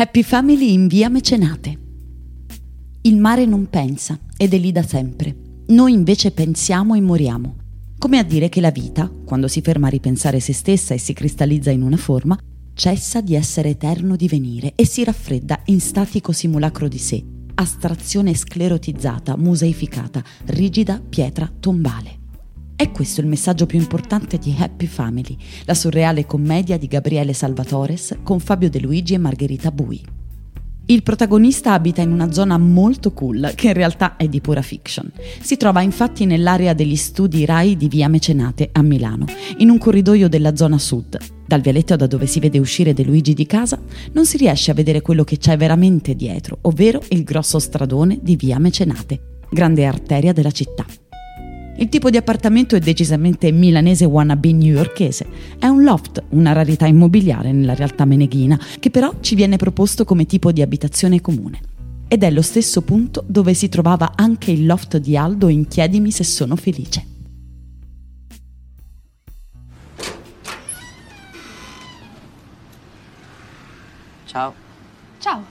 Happy Family in via Mecenate. Il mare non pensa ed è lì da sempre. Noi invece pensiamo e moriamo. Come a dire che la vita, quando si ferma a ripensare se stessa e si cristallizza in una forma, cessa di essere eterno divenire e si raffredda in statico simulacro di sé, astrazione sclerotizzata, museificata, rigida pietra tombale. È questo il messaggio più importante di Happy Family, la surreale commedia di Gabriele Salvatores con Fabio De Luigi e Margherita Bui. Il protagonista abita in una zona molto cool, che in realtà è di pura fiction. Si trova infatti nell'area degli studi RAI di via Mecenate a Milano, in un corridoio della zona sud. Dal vialetto da dove si vede uscire De Luigi di casa non si riesce a vedere quello che c'è veramente dietro, ovvero il grosso stradone di via Mecenate, grande arteria della città. Il tipo di appartamento è decisamente milanese wannabe newyorkese. È un loft, una rarità immobiliare nella realtà meneghina, che però ci viene proposto come tipo di abitazione comune. Ed è lo stesso punto dove si trovava anche il loft di Aldo in Chiedimi se sono felice. Ciao, Ciao,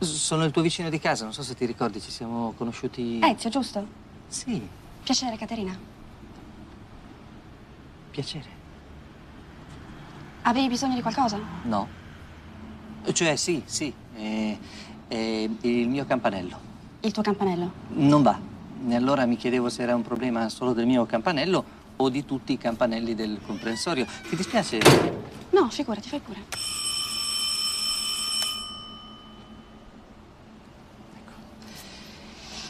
sono il tuo vicino di casa, non so se ti ricordi, ci siamo conosciuti... Ezio, giusto? Sì, Piacere, Caterina. piacere. Avevi bisogno di qualcosa? No. Cioè, sì, sì, è, è il mio campanello. Il tuo campanello? Non va. E allora mi chiedevo se era un problema solo del mio campanello o di tutti i campanelli del comprensorio. Ti dispiace? No, figurati, fai pure.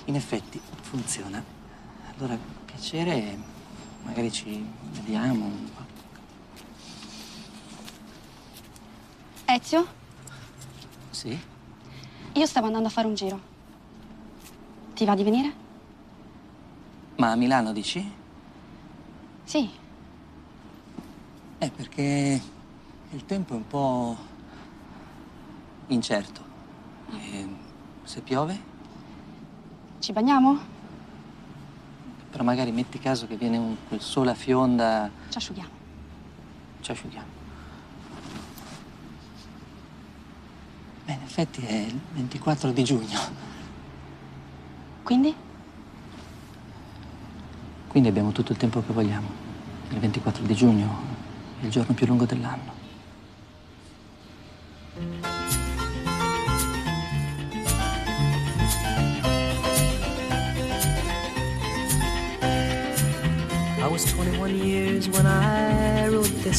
In effetti funziona. Allora, piacere, magari ci vediamo. Ezio, Sì? io stavo andando a fare un giro. Ti va di venire? Ma a Milano dici? Sì. Eh, perché il tempo è un po' incerto. E se piove? Ci bagniamo? Però magari metti caso che viene un, quel sole a fionda, Ci asciughiamo. ci asciughiamo. Beh, in effetti è il 24 di giugno, Quindi? quindi abbiamo tutto il tempo che vogliamo. Il 24 di giugno è il giorno più lungo dell'anno. I was 21 years when I wrote this